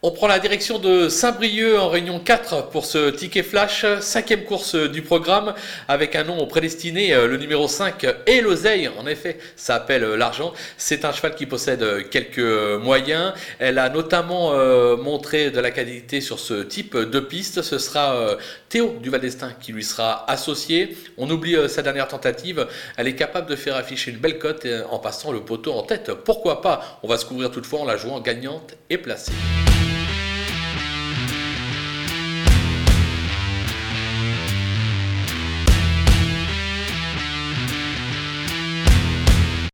On prend la direction de Saint-Brieuc en réunion 4 pour ce ticket flash, cinquième course du programme avec un nom prédestiné, euh, le numéro 5 et l'oseille. En effet, ça appelle euh, l'argent. C'est un cheval qui possède euh, quelques moyens. Elle a notamment montré de la qualité sur ce type de piste. Ce sera Théo du Valdestin qui lui sera associé. On oublie sa dernière tentative. Elle est capable de faire afficher une belle cote en passant le poteau en tête. Pourquoi pas? On va se couvrir toutefois en la jouant gagnante et placée.